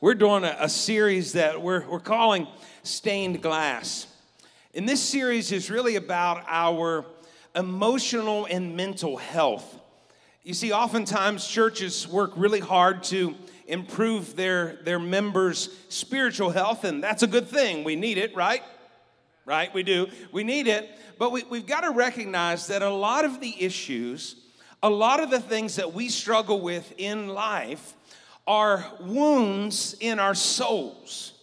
We're doing a, a series that we're, we're calling Stained Glass. And this series is really about our emotional and mental health. You see, oftentimes churches work really hard to improve their, their members' spiritual health, and that's a good thing. We need it, right? Right? We do. We need it. But we, we've got to recognize that a lot of the issues, a lot of the things that we struggle with in life, are wounds in our souls.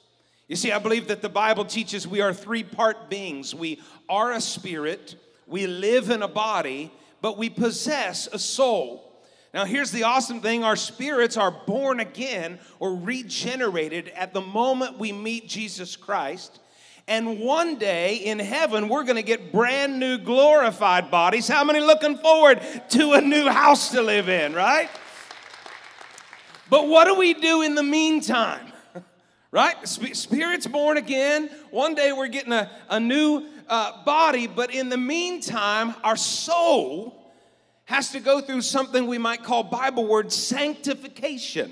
You see, I believe that the Bible teaches we are three part beings. We are a spirit, we live in a body, but we possess a soul. Now, here's the awesome thing our spirits are born again or regenerated at the moment we meet Jesus Christ. And one day in heaven, we're going to get brand new glorified bodies. How many looking forward to a new house to live in, right? But what do we do in the meantime? right? Spirit's born again. One day we're getting a, a new uh, body, but in the meantime, our soul has to go through something we might call Bible word sanctification.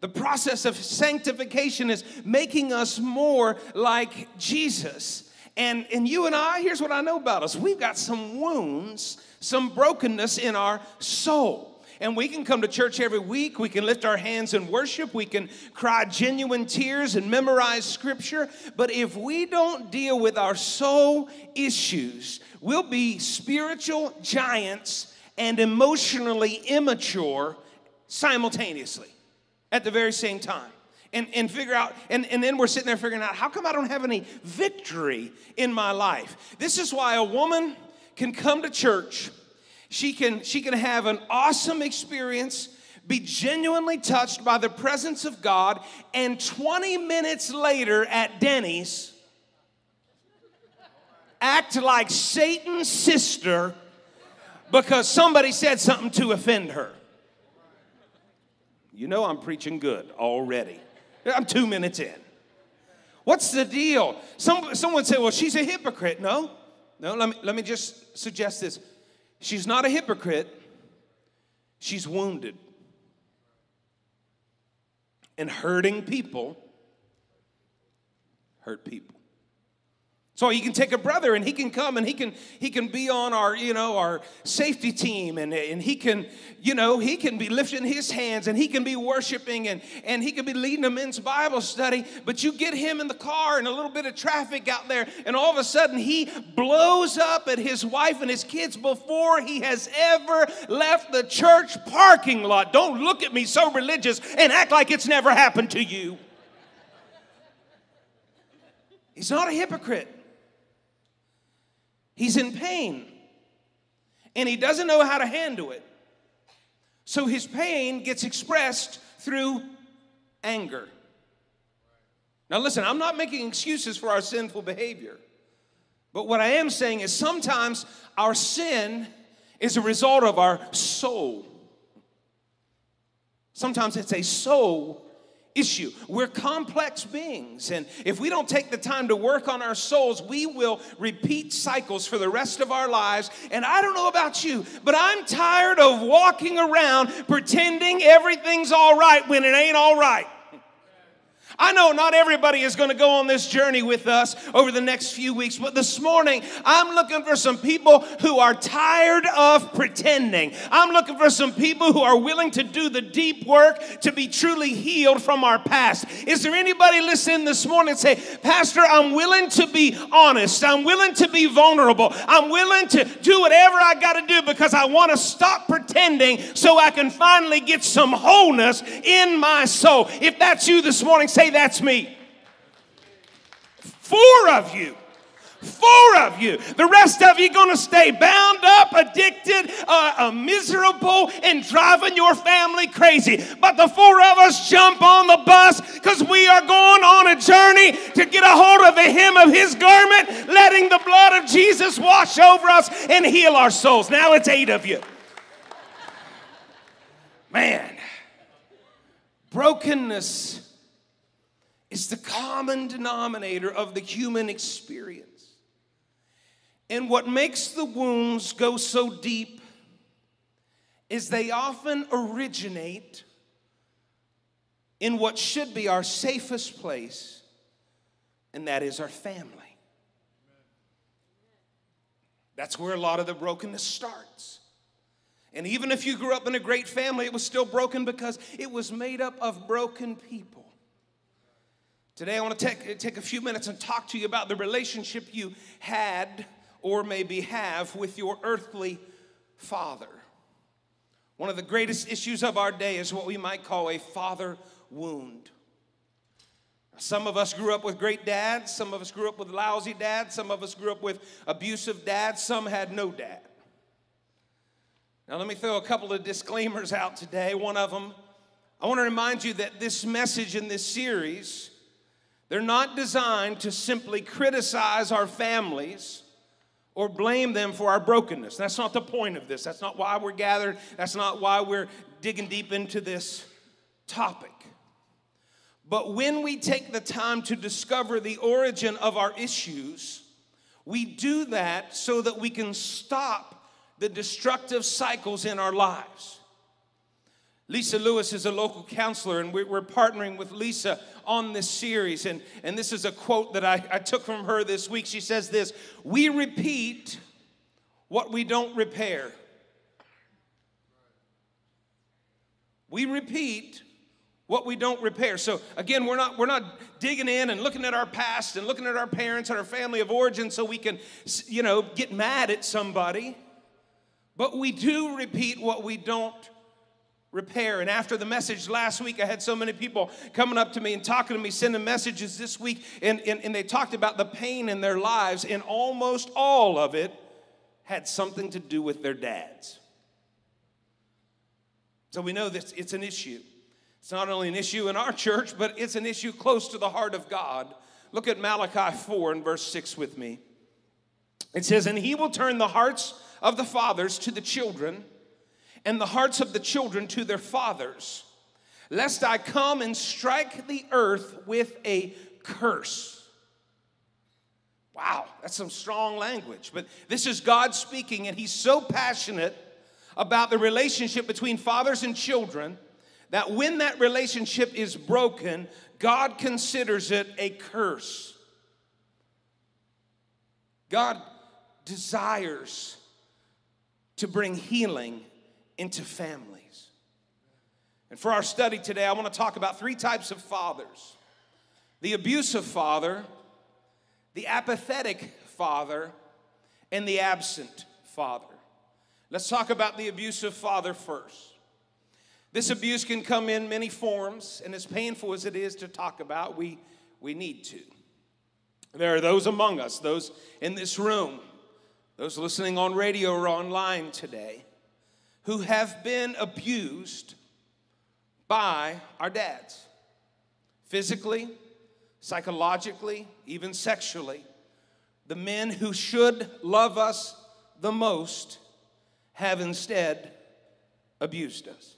The process of sanctification is making us more like Jesus. And, and you and I, here's what I know about us we've got some wounds, some brokenness in our soul. And we can come to church every week. We can lift our hands in worship. We can cry genuine tears and memorize scripture. But if we don't deal with our soul issues, we'll be spiritual giants and emotionally immature simultaneously at the very same time. And, and figure out, and, and then we're sitting there figuring out how come I don't have any victory in my life? This is why a woman can come to church she can, she can have an awesome experience, be genuinely touched by the presence of God, and 20 minutes later at Denny's, act like Satan's sister because somebody said something to offend her. You know I'm preaching good already. I'm two minutes in. What's the deal? Some, someone said, well, she's a hypocrite. No, no, let me, let me just suggest this. She's not a hypocrite, she's wounded. And hurting people hurt people. So you can take a brother and he can come and he can he can be on our you know our safety team and, and he can you know he can be lifting his hands and he can be worshiping and and he can be leading a men's Bible study but you get him in the car and a little bit of traffic out there and all of a sudden he blows up at his wife and his kids before he has ever left the church parking lot. Don't look at me so religious and act like it's never happened to you. He's not a hypocrite. He's in pain and he doesn't know how to handle it. So his pain gets expressed through anger. Now, listen, I'm not making excuses for our sinful behavior. But what I am saying is sometimes our sin is a result of our soul. Sometimes it's a soul issue. We're complex beings, and if we don't take the time to work on our souls, we will repeat cycles for the rest of our lives. And I don't know about you, but I'm tired of walking around pretending everything's all right when it ain't all right. I know not everybody is going to go on this journey with us over the next few weeks, but this morning I'm looking for some people who are tired of pretending. I'm looking for some people who are willing to do the deep work to be truly healed from our past. Is there anybody listening this morning and say, Pastor, I'm willing to be honest. I'm willing to be vulnerable. I'm willing to do whatever I got to do because I want to stop pretending so I can finally get some wholeness in my soul. If that's you this morning, say, that's me. Four of you. Four of you. The rest of you going to stay bound up, addicted, uh, uh, miserable, and driving your family crazy. But the four of us jump on the bus because we are going on a journey to get a hold of the hem of his garment, letting the blood of Jesus wash over us and heal our souls. Now it's eight of you. Man, brokenness is the common denominator of the human experience. And what makes the wounds go so deep is they often originate in what should be our safest place, and that is our family. That's where a lot of the brokenness starts. And even if you grew up in a great family, it was still broken because it was made up of broken people. Today, I want to take, take a few minutes and talk to you about the relationship you had or maybe have with your earthly father. One of the greatest issues of our day is what we might call a father wound. Some of us grew up with great dads, some of us grew up with lousy dads, some of us grew up with abusive dads, some had no dad. Now, let me throw a couple of disclaimers out today. One of them, I want to remind you that this message in this series they're not designed to simply criticize our families or blame them for our brokenness. That's not the point of this. That's not why we're gathered. That's not why we're digging deep into this topic. But when we take the time to discover the origin of our issues, we do that so that we can stop the destructive cycles in our lives. Lisa Lewis is a local counselor, and we're partnering with Lisa on this series. And, and this is a quote that I, I took from her this week. She says this We repeat what we don't repair. We repeat what we don't repair. So again, we're not we're not digging in and looking at our past and looking at our parents and our family of origin so we can you know get mad at somebody. But we do repeat what we don't repair. And after the message last week, I had so many people coming up to me and talking to me, sending messages this week, and, and, and they talked about the pain in their lives, and almost all of it had something to do with their dads. So we know that it's an issue. It's not only an issue in our church, but it's an issue close to the heart of God. Look at Malachi 4 and verse 6 with me. It says, And he will turn the hearts of the fathers to the children and the hearts of the children to their fathers, lest I come and strike the earth with a curse. Wow, that's some strong language. But this is God speaking, and He's so passionate about the relationship between fathers and children that when that relationship is broken, God considers it a curse. God desires to bring healing into families. And for our study today, I want to talk about three types of fathers the abusive father, the apathetic father, and the absent father. Let's talk about the abusive father first. This abuse can come in many forms, and as painful as it is to talk about, we, we need to. There are those among us, those in this room, those listening on radio or online today, who have been abused by our dads physically, psychologically, even sexually. The men who should love us the most have instead abused us.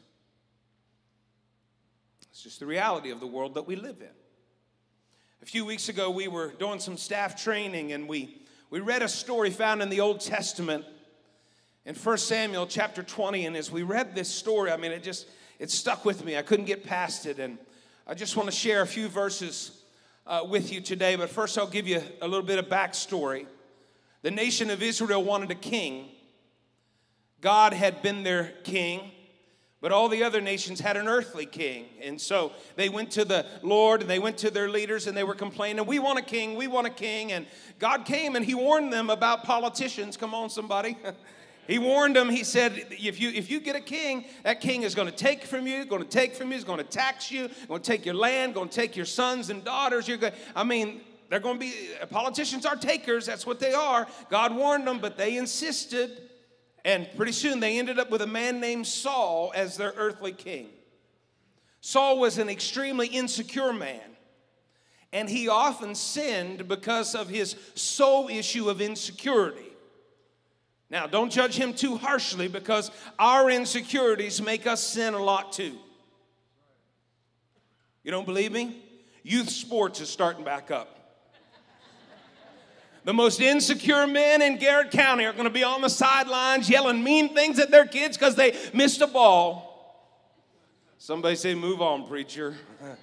It's just the reality of the world that we live in. A few weeks ago, we were doing some staff training and we, we read a story found in the Old Testament in 1 Samuel chapter 20. And as we read this story, I mean, it just, it stuck with me. I couldn't get past it. And I just want to share a few verses uh, with you today. But first, I'll give you a little bit of backstory. The nation of Israel wanted a king, God had been their king. But all the other nations had an earthly king. And so they went to the Lord and they went to their leaders and they were complaining, We want a king, we want a king. And God came and He warned them about politicians. Come on, somebody. He warned them, he said, if you, if you get a king, that king is going to take from you, going to take from you, is going to tax you, going to take your land, going to take your sons and daughters. You're going, I mean, they're going to be, politicians are takers, that's what they are. God warned them, but they insisted. And pretty soon they ended up with a man named Saul as their earthly king. Saul was an extremely insecure man. And he often sinned because of his soul issue of insecurity. Now, don't judge him too harshly because our insecurities make us sin a lot too. You don't believe me? Youth sports is starting back up. The most insecure men in Garrett County are going to be on the sidelines yelling mean things at their kids because they missed a ball. Somebody say, Move on, preacher.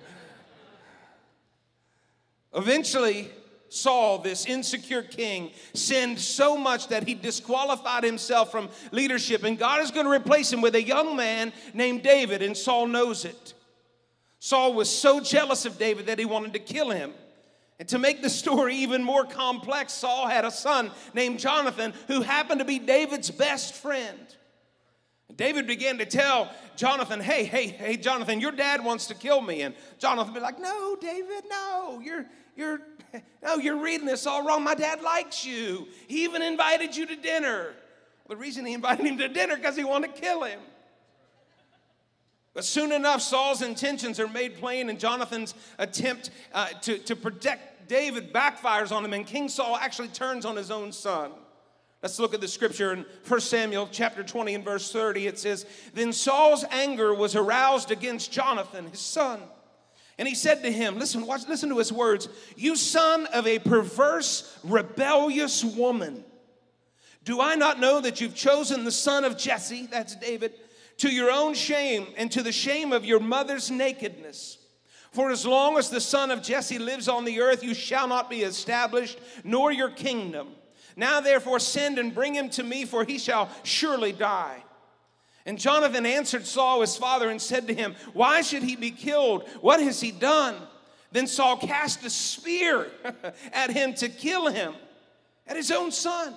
Eventually, Saul, this insecure king, sinned so much that he disqualified himself from leadership, and God is going to replace him with a young man named David, and Saul knows it. Saul was so jealous of David that he wanted to kill him. And to make the story even more complex, Saul had a son named Jonathan who happened to be David's best friend. David began to tell Jonathan, hey, hey, hey, Jonathan, your dad wants to kill me. And Jonathan be like, no, David, no, you're, you're, no, you're reading this all wrong. My dad likes you. He even invited you to dinner. The reason he invited him to dinner because he wanted to kill him. But soon enough, Saul's intentions are made plain, and Jonathan's attempt uh, to, to protect David backfires on him, and King Saul actually turns on his own son. Let's look at the scripture in 1 Samuel chapter 20 and verse 30. It says, Then Saul's anger was aroused against Jonathan, his son. And he said to him, Listen, watch, listen to his words. You son of a perverse, rebellious woman. Do I not know that you've chosen the son of Jesse, that's David, to your own shame and to the shame of your mother's nakedness. For as long as the son of Jesse lives on the earth, you shall not be established, nor your kingdom. Now therefore send and bring him to me, for he shall surely die. And Jonathan answered Saul his father and said to him, Why should he be killed? What has he done? Then Saul cast a spear at him to kill him, at his own son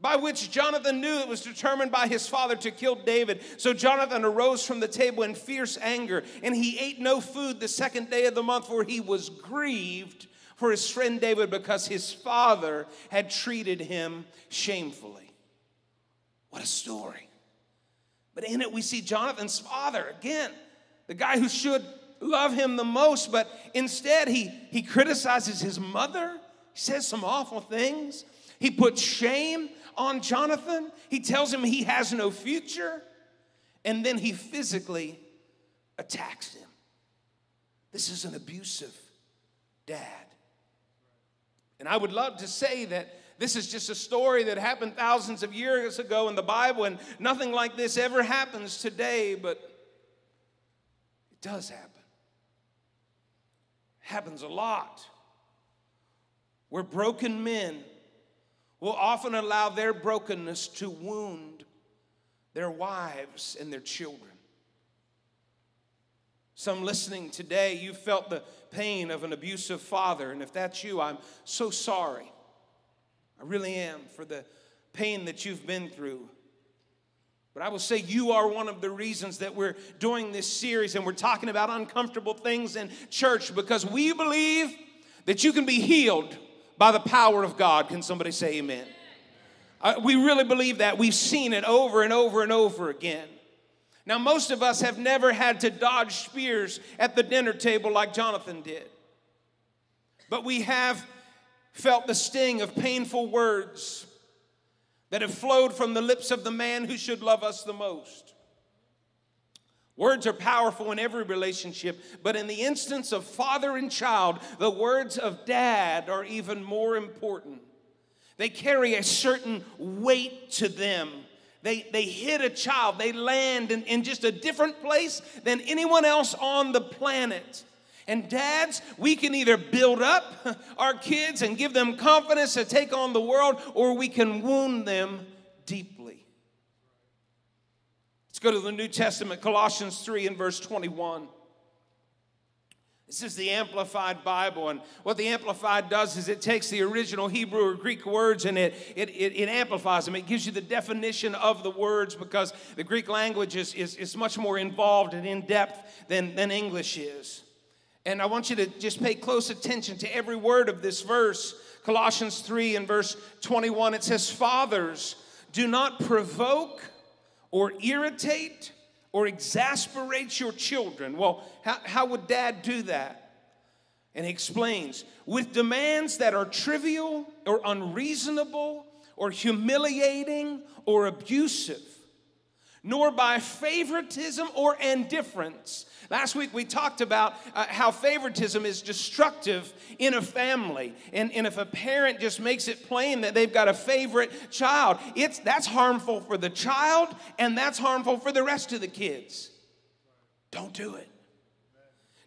by which Jonathan knew it was determined by his father to kill David. So Jonathan arose from the table in fierce anger, and he ate no food the second day of the month, for he was grieved for his friend David because his father had treated him shamefully. What a story. But in it, we see Jonathan's father again, the guy who should love him the most, but instead he, he criticizes his mother. He says some awful things. He puts shame on Jonathan. He tells him he has no future. And then he physically attacks him. This is an abusive dad. And I would love to say that this is just a story that happened thousands of years ago in the Bible, and nothing like this ever happens today, but it does happen. It happens a lot. Where broken men will often allow their brokenness to wound their wives and their children. Some listening today, you felt the pain of an abusive father, and if that's you, I'm so sorry. I really am for the pain that you've been through. But I will say you are one of the reasons that we're doing this series and we're talking about uncomfortable things in church because we believe that you can be healed by the power of God. Can somebody say amen? Uh, we really believe that. We've seen it over and over and over again. Now, most of us have never had to dodge spears at the dinner table like Jonathan did. But we have felt the sting of painful words that have flowed from the lips of the man who should love us the most. Words are powerful in every relationship, but in the instance of father and child, the words of dad are even more important. They carry a certain weight to them. They, they hit a child, they land in, in just a different place than anyone else on the planet. And dads, we can either build up our kids and give them confidence to take on the world, or we can wound them deeply Let's go to the New Testament, Colossians 3 and verse 21. This is the Amplified Bible, and what the Amplified does is it takes the original Hebrew or Greek words and it, it, it, it, amplifies them. It gives you the definition of the words because the Greek language is, is, is much more involved and in depth than, than English is. And I want you to just pay close attention to every word of this verse. Colossians 3 and verse 21, it says, Fathers, do not provoke or irritate or exasperates your children. Well, how, how would dad do that? And he explains with demands that are trivial or unreasonable or humiliating or abusive, nor by favoritism or indifference Last week we talked about uh, how favoritism is destructive in a family. And, and if a parent just makes it plain that they've got a favorite child, it's, that's harmful for the child and that's harmful for the rest of the kids. Don't do it.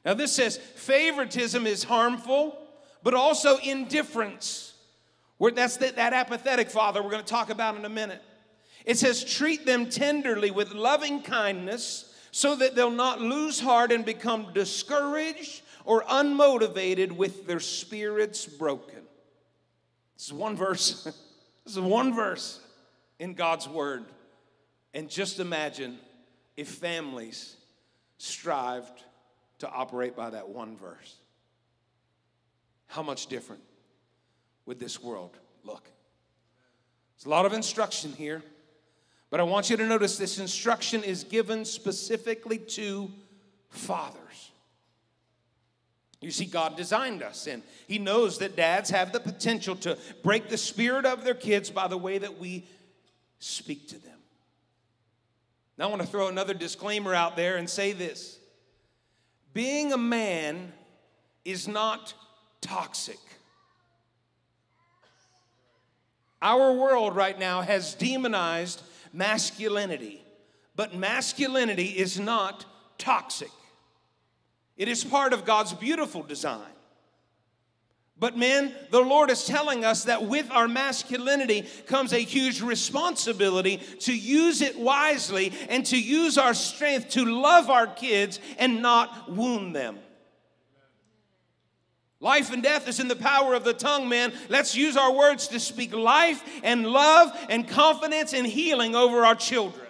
Now, this says favoritism is harmful, but also indifference. That's that, that apathetic father we're going to talk about in a minute. It says, treat them tenderly with loving kindness so that they'll not lose heart and become discouraged or unmotivated with their spirits broken. This is one verse. this is one verse in God's word. And just imagine if families strived to operate by that one verse. How much different would this world look? There's a lot of instruction here, but I want you to notice this instruction is given specifically to fathers. You see, God designed us, and He knows that dads have the potential to break the spirit of their kids by the way that we speak to them. Now, I want to throw another disclaimer out there and say this being a man is not toxic. Our world right now has demonized masculinity, but masculinity is not toxic. It is part of God's beautiful design. But, men, the Lord is telling us that with our masculinity comes a huge responsibility to use it wisely and to use our strength to love our kids and not wound them. Life and death is in the power of the tongue, man. Let's use our words to speak life and love and confidence and healing over our children.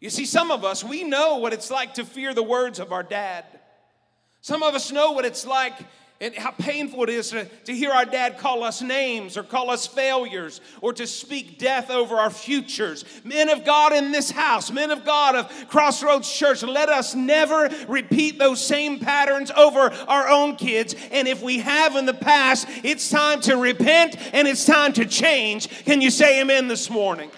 You see, some of us, we know what it's like to fear the words of our dad. Some of us know what it's like and how painful it is to, to hear our dad call us names or call us failures or to speak death over our futures. Men of God in this house, men of God of Crossroads Church, let us never repeat those same patterns over our own kids. And if we have in the past, it's time to repent and it's time to change. Can you say amen this morning?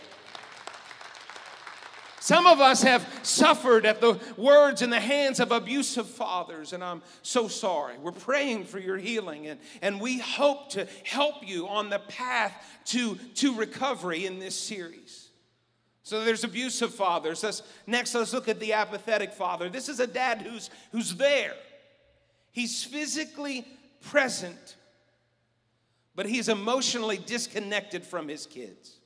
Some of us have suffered at the words and the hands of abusive fathers, and I'm so sorry. We're praying for your healing, and, and we hope to help you on the path to, to recovery in this series. So there's abusive fathers. Let's, next, let's look at the apathetic father. This is a dad who's, who's there. He's physically present, but he's emotionally disconnected from his kids.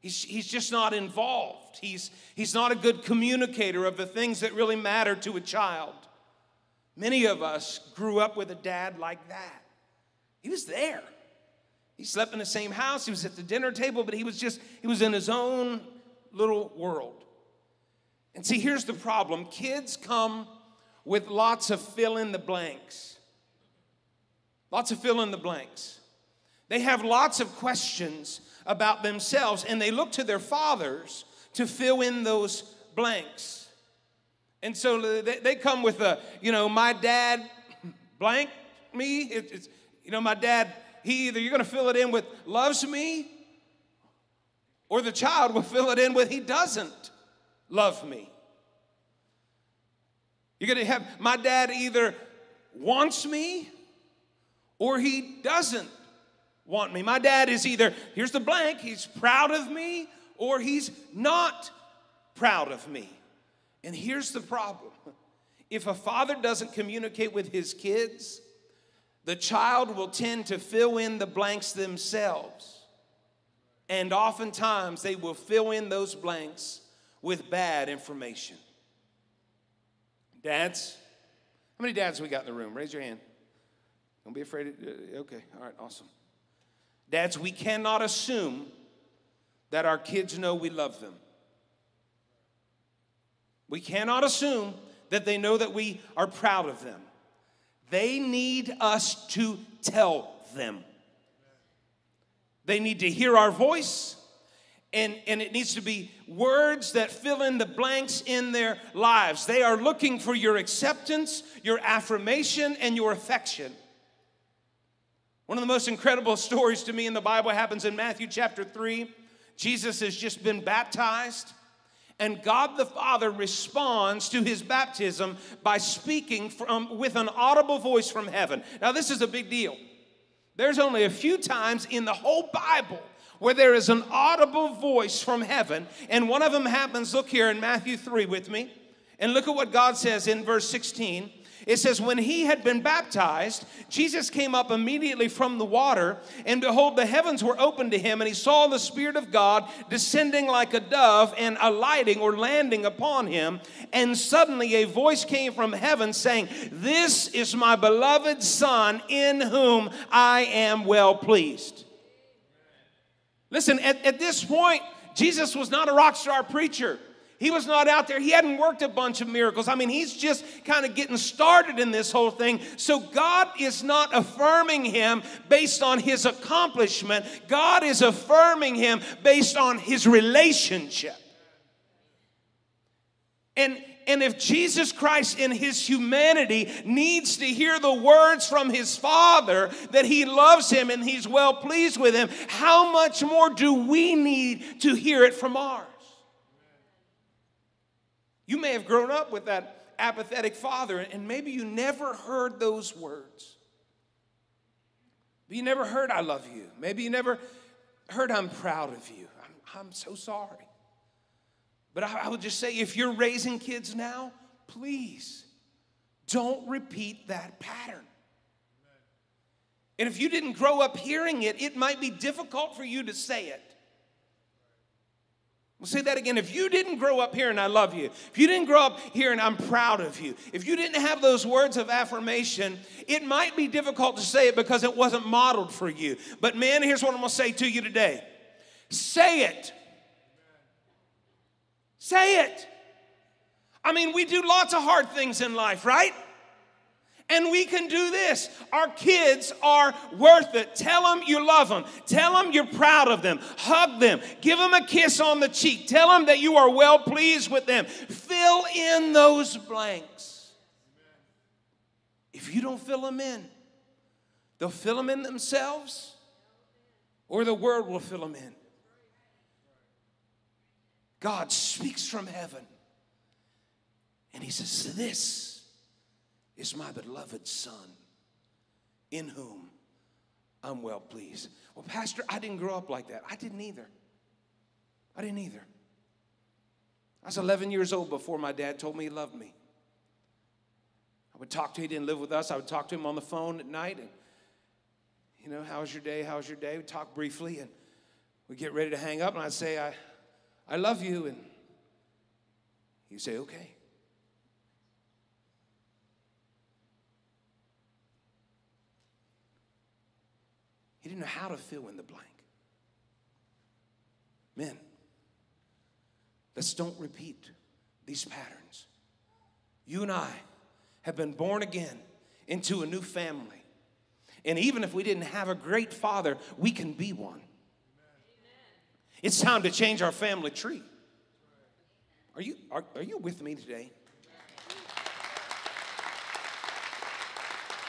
He's, he's just not involved. He's, he's not a good communicator of the things that really matter to a child. Many of us grew up with a dad like that. He was there. He slept in the same house, he was at the dinner table, but he was just, he was in his own little world. And see, here's the problem kids come with lots of fill in the blanks. Lots of fill in the blanks. They have lots of questions about themselves and they look to their fathers to fill in those blanks. And so they, they come with a, you know, my dad blank me. It, it's, you know, my dad, he either you're going to fill it in with loves me or the child will fill it in with he doesn't love me. You're going to have my dad either wants me or he doesn't want me. My dad is either, here's the blank, he's proud of me or he's not proud of me. And here's the problem if a father doesn't communicate with his kids, the child will tend to fill in the blanks themselves. And oftentimes they will fill in those blanks with bad information. Dads, how many dads we got in the room? Raise your hand. Don't be afraid. Uh, okay, all right, awesome. Dads, we cannot assume that our kids know we love them. We cannot assume that they know that we are proud of them. They need us to tell them. They need to hear our voice, and, and it needs to be words that fill in the blanks in their lives. They are looking for your acceptance, your affirmation, and your affection. One of the most incredible stories to me in the Bible happens in Matthew chapter 3. Jesus has just been baptized, and God the Father responds to his baptism by speaking from, with an audible voice from heaven. Now, this is a big deal. There's only a few times in the whole Bible where there is an audible voice from heaven, and one of them happens, look here in Matthew 3 with me, and look at what God says in verse 16. It says, When he had been baptized, Jesus came up immediately from the water, and behold, the heavens were opened to him, and he saw the Spirit of God descending like a dove and alighting or landing upon him. And suddenly a voice came from heaven saying, This is my beloved Son, in whom I am well pleased. Listen, at, at this point, Jesus was not a rock star preacher. He was not out there. He hadn't worked a bunch of miracles. I mean, he's just kind of getting started in this whole thing. So God is not affirming him based on his accomplishment, God is affirming him based on his relationship. And and if Jesus Christ in his humanity needs to hear the words from his Father that he loves him and he's well pleased with him, how much more do we need to hear it from ours? You may have grown up with that apathetic father, and maybe you never heard those words. you never heard, I love you. Maybe you never heard, I'm proud of you. I'm, I'm so sorry. But I, I would just say if you're raising kids now, please don't repeat that pattern. And if you didn't grow up hearing it, it might be difficult for you to say it. We'll say that again. If you didn't grow up here and I love you, if you didn't grow up here and I'm proud of you, if you didn't have those words of affirmation, it might be difficult to say it because it wasn't modeled for you. But man, here's what I'm gonna say to you today say it. Say it. I mean, we do lots of hard things in life, right? And we can do this. Our kids are worth it. Tell them you love them. Tell them you're proud of them. Hug them. Give them a kiss on the cheek. Tell them that you are well pleased with them. Fill in those blanks. If you don't fill them in, they'll fill them in themselves or the word will fill them in. God speaks from heaven and he says, This is my beloved Son, in whom I'm well pleased. Well, Pastor, I didn't grow up like that. I didn't either. I didn't either. I was 11 years old before my dad told me he loved me. I would talk to him, he didn't live with us. I would talk to him on the phone at night and, you know, how's your day? How's your day? We'd talk briefly and we'd get ready to hang up and I'd say, I, I love you. And he'd say, okay. Didn't know how to fill in the blank. Men, let's don't repeat these patterns. You and I have been born again into a new family. And even if we didn't have a great father, we can be one. It's time to change our family tree. Are you, are, are you with me today?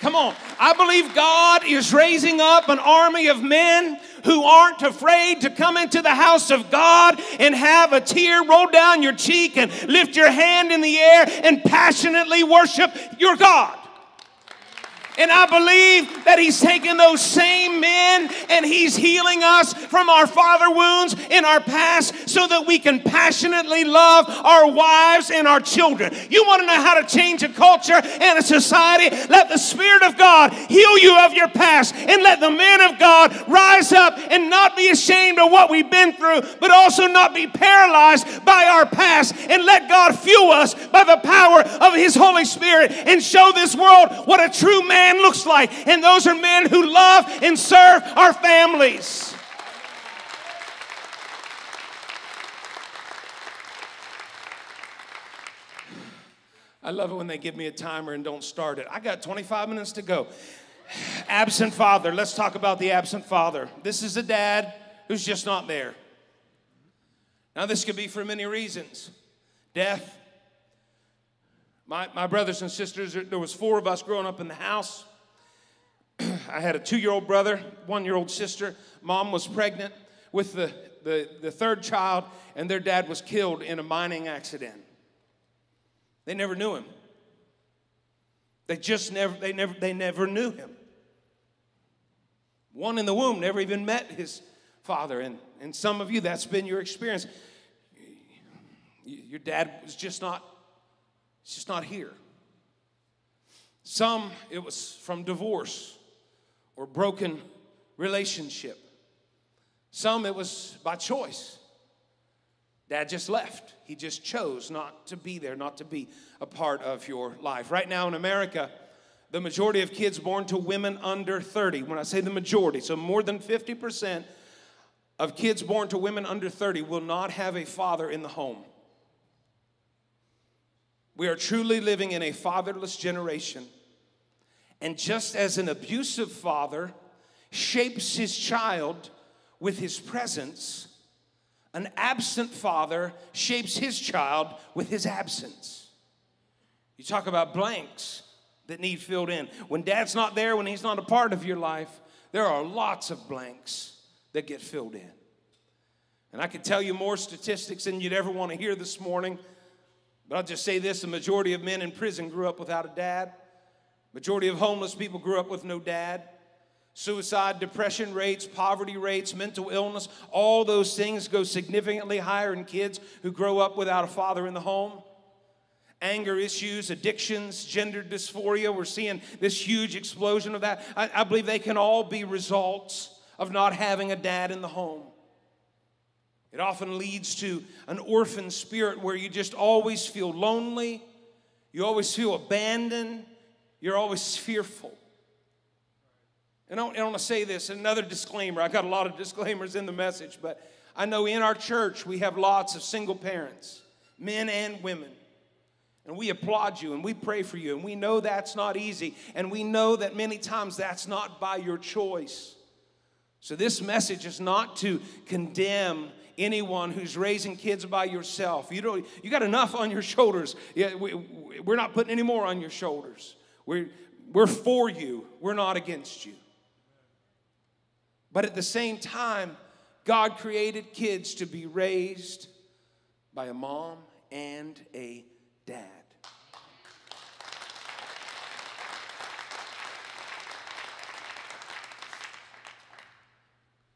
Come on. I believe God is raising up an army of men who aren't afraid to come into the house of God and have a tear roll down your cheek and lift your hand in the air and passionately worship your God. And I believe that He's taken those same men and He's healing us from our father wounds in our past so that we can passionately love our wives and our children. You want to know how to change a culture and a society? Let the Spirit of God heal you of your past and let the men of God rise up and not be ashamed of what we've been through, but also not be paralyzed by our past and let God fuel us by the power of His Holy Spirit and show this world what a true man man looks like. And those are men who love and serve our families. I love it when they give me a timer and don't start it. I got 25 minutes to go. Absent father. Let's talk about the absent father. This is a dad who's just not there. Now, this could be for many reasons death, my, my brothers and sisters, there was four of us growing up in the house. I had a two-year-old brother, one-year-old sister. Mom was pregnant with the, the, the third child, and their dad was killed in a mining accident. They never knew him. They just never, they never, they never knew him. One in the womb never even met his father. And, and some of you, that's been your experience. Your dad was just not, just not here. Some, it was from divorce or broken relationship. Some, it was by choice. Dad just left. He just chose not to be there, not to be a part of your life. Right now in America, the majority of kids born to women under 30, when I say the majority, so more than 50% of kids born to women under 30 will not have a father in the home. We are truly living in a fatherless generation. And just as an abusive father shapes his child with his presence, an absent father shapes his child with his absence. You talk about blanks that need filled in. When dad's not there, when he's not a part of your life, there are lots of blanks that get filled in. And I could tell you more statistics than you'd ever want to hear this morning, but I'll just say this the majority of men in prison grew up without a dad. Majority of homeless people grew up with no dad. Suicide, depression rates, poverty rates, mental illness, all those things go significantly higher in kids who grow up without a father in the home. Anger issues, addictions, gender dysphoria, we're seeing this huge explosion of that. I, I believe they can all be results of not having a dad in the home. It often leads to an orphan spirit where you just always feel lonely, you always feel abandoned, you're always fearful. And I want to say this another disclaimer. I got a lot of disclaimers in the message, but I know in our church we have lots of single parents, men and women. And we applaud you and we pray for you. And we know that's not easy. And we know that many times that's not by your choice. So, this message is not to condemn anyone who's raising kids by yourself. You, don't, you got enough on your shoulders. Yeah, we, we're not putting any more on your shoulders. We're, we're for you, we're not against you. But at the same time, God created kids to be raised by a mom and a dad.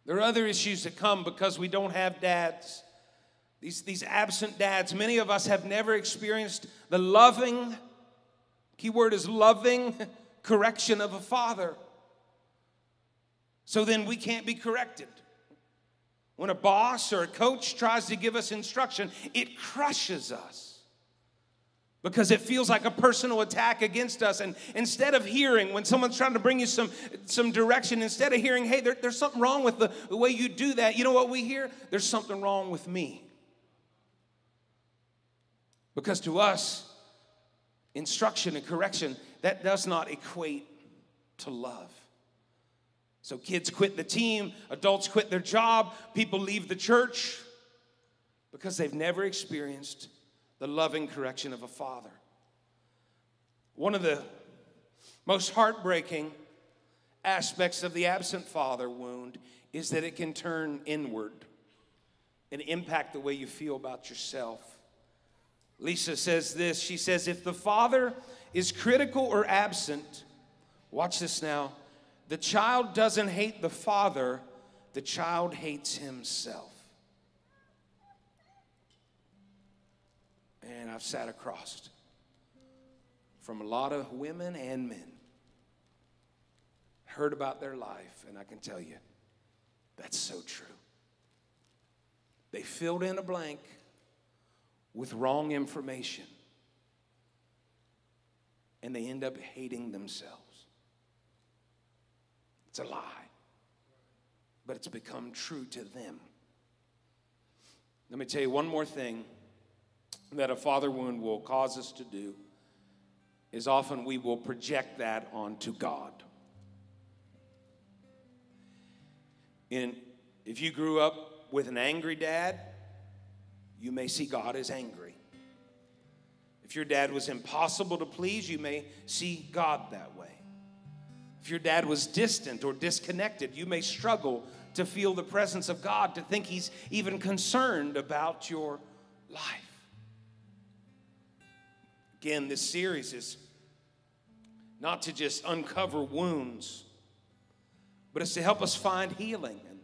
There are other issues that come because we don't have dads. These, these absent dads, many of us have never experienced the loving, key word is loving, correction of a father. So then we can't be corrected. When a boss or a coach tries to give us instruction, it crushes us because it feels like a personal attack against us. And instead of hearing, when someone's trying to bring you some, some direction, instead of hearing, hey, there, there's something wrong with the, the way you do that, you know what we hear? There's something wrong with me. Because to us, instruction and correction, that does not equate to love. So kids quit the team, adults quit their job, people leave the church because they've never experienced the loving correction of a father. One of the most heartbreaking aspects of the absent father wound is that it can turn inward and impact the way you feel about yourself. Lisa says this she says, if the father is critical or absent, watch this now the child doesn't hate the father, the child hates himself. And I've sat across from a lot of women and men, heard about their life, and I can tell you that's so true. They filled in a blank with wrong information, and they end up hating themselves. It's a lie, but it's become true to them. Let me tell you one more thing that a father wound will cause us to do is often we will project that onto God. And if you grew up with an angry dad, you may see God as angry. If your dad was impossible to please, you may see God that way. If your dad was distant or disconnected, you may struggle to feel the presence of God, to think He's even concerned about your life. Again, this series is not to just uncover wounds, but it's to help us find healing and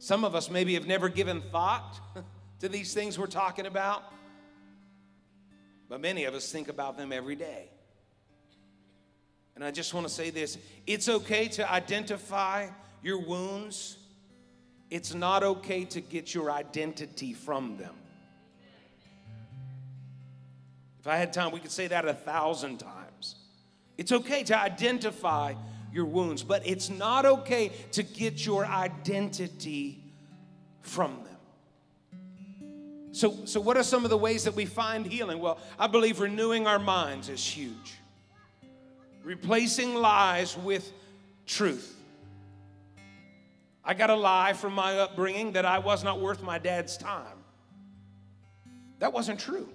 Some of us maybe have never given thought to these things we're talking about, but many of us think about them every day. And I just want to say this it's okay to identify your wounds, it's not okay to get your identity from them. If I had time, we could say that a thousand times. It's okay to identify your wounds, but it's not okay to get your identity from them. So, so what are some of the ways that we find healing? Well, I believe renewing our minds is huge. Replacing lies with truth. I got a lie from my upbringing that I was not worth my dad's time. That wasn't true.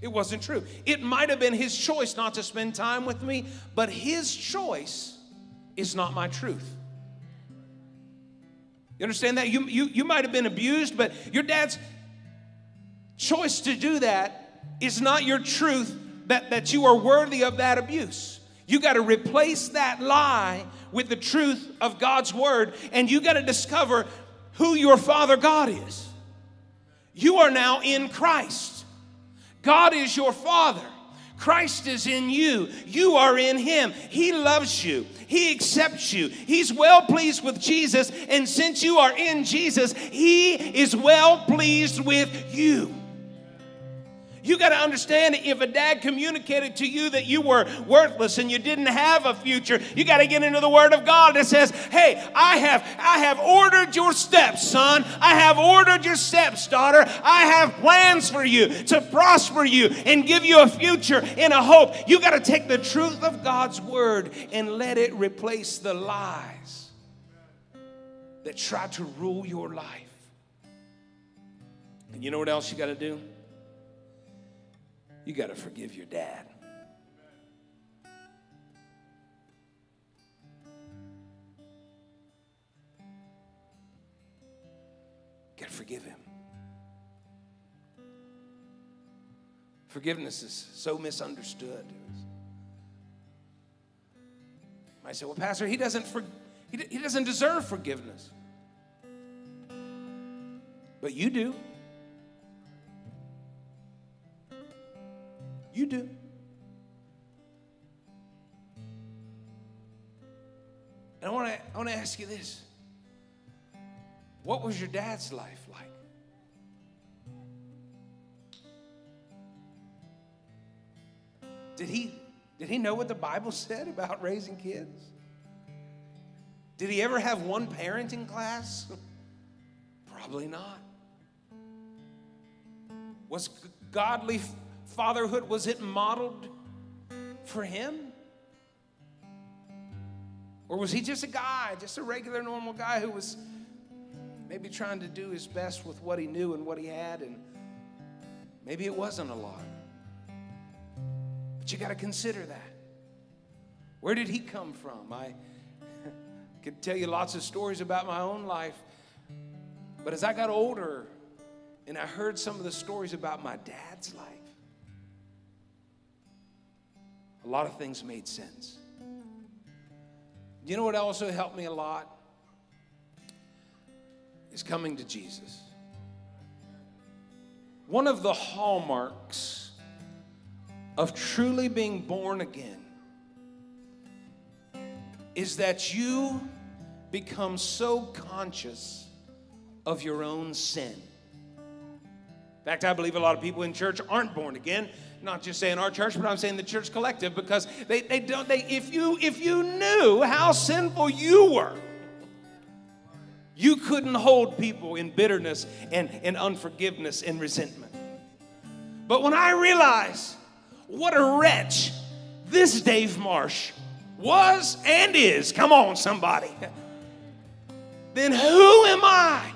It wasn't true. It might have been his choice not to spend time with me, but his choice is not my truth. You understand that? You, you, you might have been abused, but your dad's choice to do that is not your truth that, that you are worthy of that abuse. You got to replace that lie with the truth of God's word, and you got to discover who your Father God is. You are now in Christ. God is your Father. Christ is in you. You are in Him. He loves you. He accepts you. He's well pleased with Jesus. And since you are in Jesus, He is well pleased with you. You got to understand if a dad communicated to you that you were worthless and you didn't have a future, you got to get into the word of God that says, "Hey, I have I have ordered your steps, son. I have ordered your steps, daughter. I have plans for you to prosper you and give you a future and a hope." You got to take the truth of God's word and let it replace the lies that try to rule your life. And you know what else you got to do? You got to forgive your dad. Got to forgive him. Forgiveness is so misunderstood. I say, well, Pastor, he doesn't, for, he, he doesn't deserve forgiveness. But you do. You do. And I want to I want to ask you this. What was your dad's life like? Did he did he know what the Bible said about raising kids? Did he ever have one parenting class? Probably not. Was godly fatherhood, was it modeled for him? Or was he just a guy, just a regular, normal guy who was maybe trying to do his best with what he knew and what he had, and maybe it wasn't a lot? But you got to consider that. Where did he come from? I could tell you lots of stories about my own life, but as I got older and I heard some of the stories about my dad's life, a lot of things made sense. You know what also helped me a lot? Is coming to Jesus. One of the hallmarks of truly being born again is that you become so conscious of your own sin. In fact, I believe a lot of people in church aren't born again not just saying our church, but I'm saying the church collective because they, they don't they if you if you knew how sinful you were, you couldn't hold people in bitterness and, and unforgiveness and resentment. But when I realize what a wretch this Dave Marsh was and is, come on, somebody, then who am I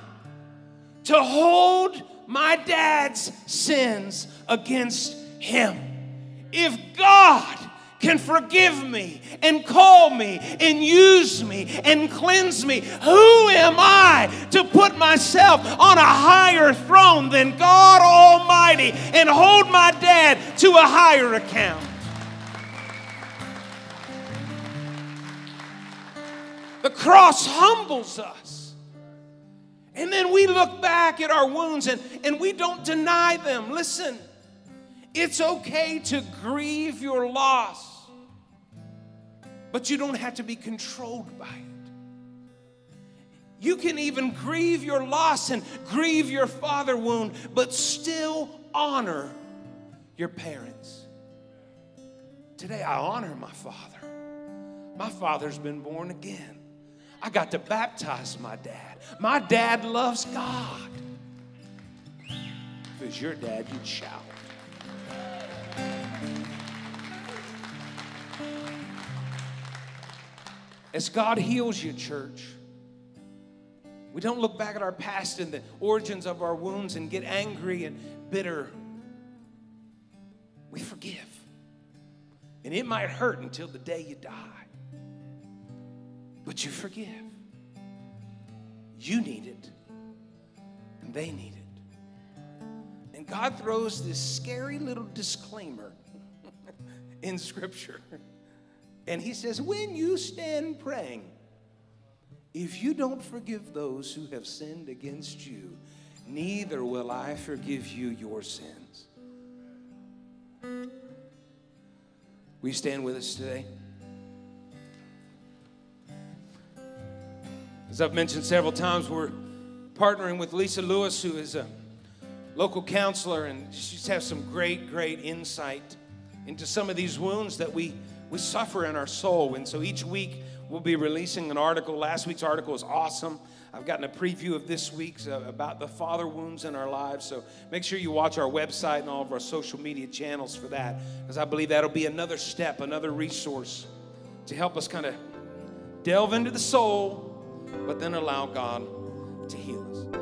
to hold my dad's sins against him. If God can forgive me and call me and use me and cleanse me, who am I to put myself on a higher throne than God Almighty and hold my dad to a higher account? The cross humbles us. And then we look back at our wounds and, and we don't deny them. Listen, it's okay to grieve your loss, but you don't have to be controlled by it. You can even grieve your loss and grieve your father wound, but still honor your parents. Today, I honor my father. My father's been born again. I got to baptize my dad. My dad loves God. Was your dad, you'd shout. As God heals you, church, we don't look back at our past and the origins of our wounds and get angry and bitter. We forgive. And it might hurt until the day you die. But you forgive. You need it. And they need it. And God throws this scary little disclaimer in Scripture. And He says, when you stand praying, if you don't forgive those who have sinned against you, neither will I forgive you your sins. Will you stand with us today? As I've mentioned several times, we're partnering with Lisa Lewis, who is a local counselor, and she's has some great, great insight into some of these wounds that we, we suffer in our soul. And so each week, We'll be releasing an article. Last week's article is awesome. I've gotten a preview of this week's uh, about the father wounds in our lives. So make sure you watch our website and all of our social media channels for that, because I believe that'll be another step, another resource to help us kind of delve into the soul, but then allow God to heal us.